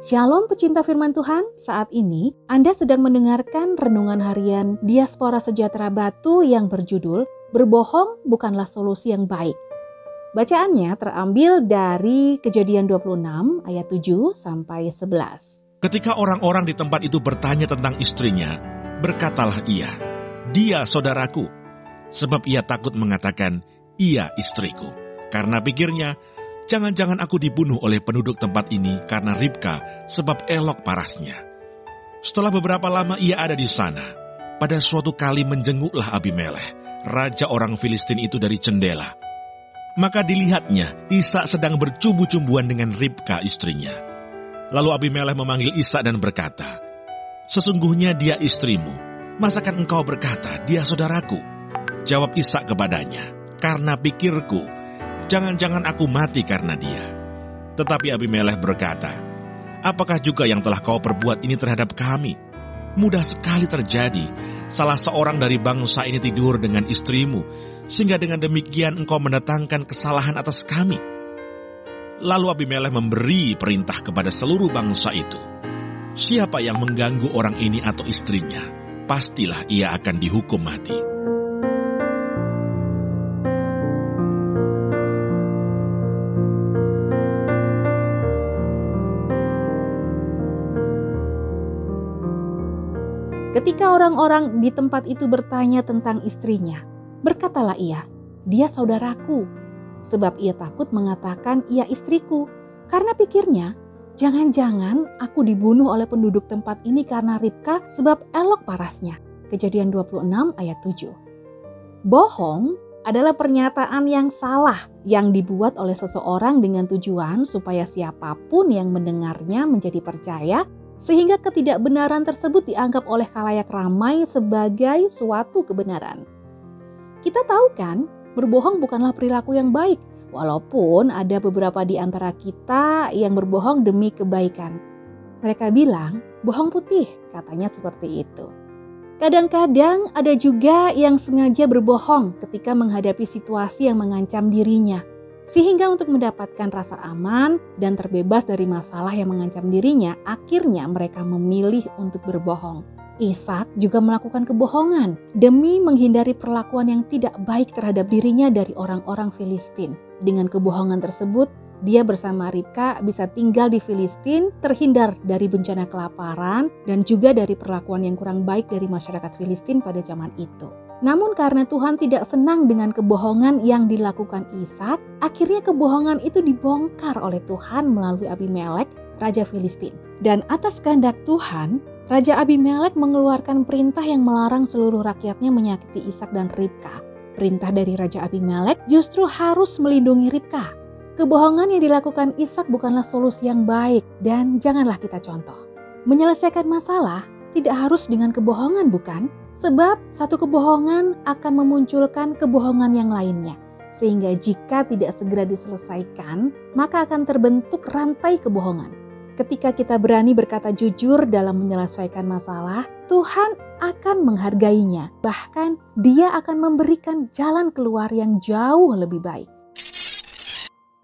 Shalom pecinta firman Tuhan, saat ini Anda sedang mendengarkan renungan harian Diaspora Sejahtera Batu yang berjudul Berbohong Bukanlah Solusi Yang Baik. Bacaannya terambil dari Kejadian 26 ayat 7 sampai 11. Ketika orang-orang di tempat itu bertanya tentang istrinya, berkatalah ia, "Dia saudaraku." Sebab ia takut mengatakan, "Ia istriku." Karena pikirnya, Jangan-jangan aku dibunuh oleh penduduk tempat ini karena Ribka sebab elok parasnya. Setelah beberapa lama ia ada di sana, pada suatu kali menjenguklah Abimelech, raja orang Filistin itu dari jendela. Maka dilihatnya Isa sedang bercumbu-cumbuan dengan Ribka istrinya. Lalu Abimelech memanggil Isa dan berkata, Sesungguhnya dia istrimu, masakan engkau berkata dia saudaraku? Jawab Isa kepadanya, karena pikirku, jangan-jangan aku mati karena dia. Tetapi Abimelech berkata, apakah juga yang telah kau perbuat ini terhadap kami? Mudah sekali terjadi, salah seorang dari bangsa ini tidur dengan istrimu, sehingga dengan demikian engkau mendatangkan kesalahan atas kami. Lalu Abimelech memberi perintah kepada seluruh bangsa itu. Siapa yang mengganggu orang ini atau istrinya, pastilah ia akan dihukum mati. Ketika orang-orang di tempat itu bertanya tentang istrinya, berkatalah ia, "Dia saudaraku." Sebab ia takut mengatakan, "Ia istriku," karena pikirnya, "Jangan-jangan aku dibunuh oleh penduduk tempat ini karena Ribka sebab elok parasnya." Kejadian 26 ayat 7. Bohong adalah pernyataan yang salah yang dibuat oleh seseorang dengan tujuan supaya siapa pun yang mendengarnya menjadi percaya sehingga ketidakbenaran tersebut dianggap oleh kalayak ramai sebagai suatu kebenaran. Kita tahu kan, berbohong bukanlah perilaku yang baik, walaupun ada beberapa di antara kita yang berbohong demi kebaikan. Mereka bilang, bohong putih, katanya seperti itu. Kadang-kadang ada juga yang sengaja berbohong ketika menghadapi situasi yang mengancam dirinya, sehingga untuk mendapatkan rasa aman dan terbebas dari masalah yang mengancam dirinya, akhirnya mereka memilih untuk berbohong. Ishak juga melakukan kebohongan demi menghindari perlakuan yang tidak baik terhadap dirinya dari orang-orang Filistin. Dengan kebohongan tersebut, dia bersama Ribka bisa tinggal di Filistin, terhindar dari bencana kelaparan, dan juga dari perlakuan yang kurang baik dari masyarakat Filistin pada zaman itu. Namun karena Tuhan tidak senang dengan kebohongan yang dilakukan Ishak, akhirnya kebohongan itu dibongkar oleh Tuhan melalui Abimelek, Raja Filistin. Dan atas kehendak Tuhan, Raja Abimelek mengeluarkan perintah yang melarang seluruh rakyatnya menyakiti Ishak dan Ribka. Perintah dari Raja Abimelek justru harus melindungi Ribka. Kebohongan yang dilakukan Ishak bukanlah solusi yang baik dan janganlah kita contoh. Menyelesaikan masalah tidak harus dengan kebohongan bukan? Sebab satu kebohongan akan memunculkan kebohongan yang lainnya. Sehingga jika tidak segera diselesaikan, maka akan terbentuk rantai kebohongan. Ketika kita berani berkata jujur dalam menyelesaikan masalah, Tuhan akan menghargainya. Bahkan dia akan memberikan jalan keluar yang jauh lebih baik.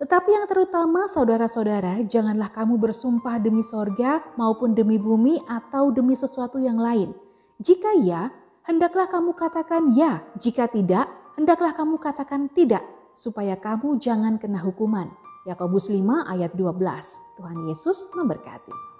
Tetapi yang terutama saudara-saudara, janganlah kamu bersumpah demi sorga maupun demi bumi atau demi sesuatu yang lain jika ya, hendaklah kamu katakan ya. Jika tidak, hendaklah kamu katakan tidak, supaya kamu jangan kena hukuman. Yakobus 5 ayat 12. Tuhan Yesus memberkati.